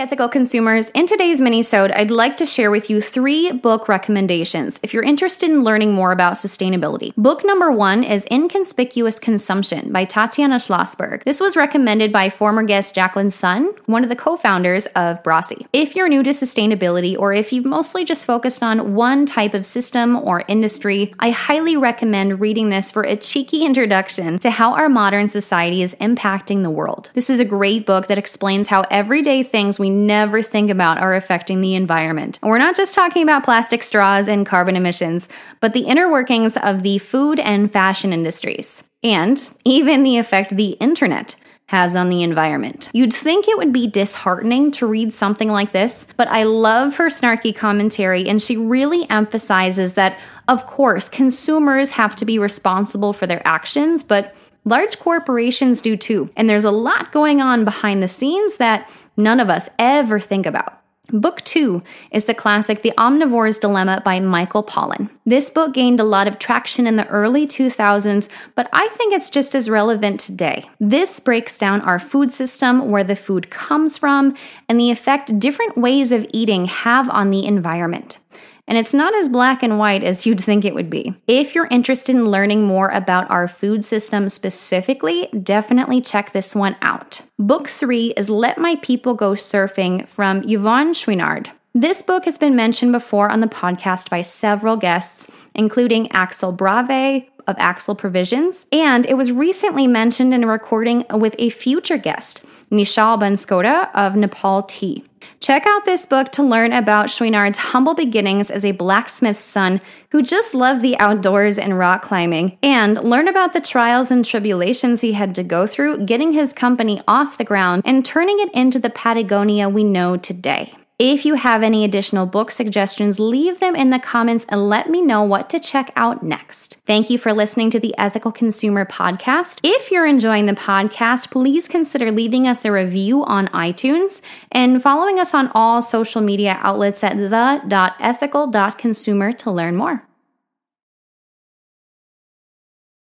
ethical consumers. In today's minisode, I'd like to share with you three book recommendations if you're interested in learning more about sustainability. Book number one is Inconspicuous Consumption by Tatiana Schlossberg. This was recommended by former guest Jacqueline Sun, one of the co-founders of Brazi. If you're new to sustainability or if you've mostly just focused on one type of system or industry, I highly recommend reading this for a cheeky introduction to how our modern society is impacting the world. This is a great book that explains how everyday things we never think about are affecting the environment. And we're not just talking about plastic straws and carbon emissions, but the inner workings of the food and fashion industries, and even the effect the internet has on the environment. You'd think it would be disheartening to read something like this, but I love her snarky commentary, and she really emphasizes that, of course, consumers have to be responsible for their actions, but large corporations do too. And there's a lot going on behind the scenes that none of us ever think about. Book two is the classic The Omnivore's Dilemma by Michael Pollan. This book gained a lot of traction in the early 2000s, but I think it's just as relevant today. This breaks down our food system, where the food comes from, and the effect different ways of eating have on the environment and it's not as black and white as you'd think it would be. If you're interested in learning more about our food system specifically, definitely check this one out. Book three is Let My People Go Surfing from Yvon Chouinard. This book has been mentioned before on the podcast by several guests, including Axel Brave of Axel Provisions, and it was recently mentioned in a recording with a future guest, Nishchal Banskota of Nepal Tea. Check out this book to learn about Chouinard's humble beginnings as a blacksmith's son who just loved the outdoors and rock climbing, and learn about the trials and tribulations he had to go through getting his company off the ground and turning it into the Patagonia we know today. If you have any additional book suggestions, leave them in the comments and let me know what to check out next. Thank you for listening to the Ethical Consumer Podcast. If you're enjoying the podcast, please consider leaving us a review on iTunes and following us on all social media outlets at the.ethical.consumer to learn more.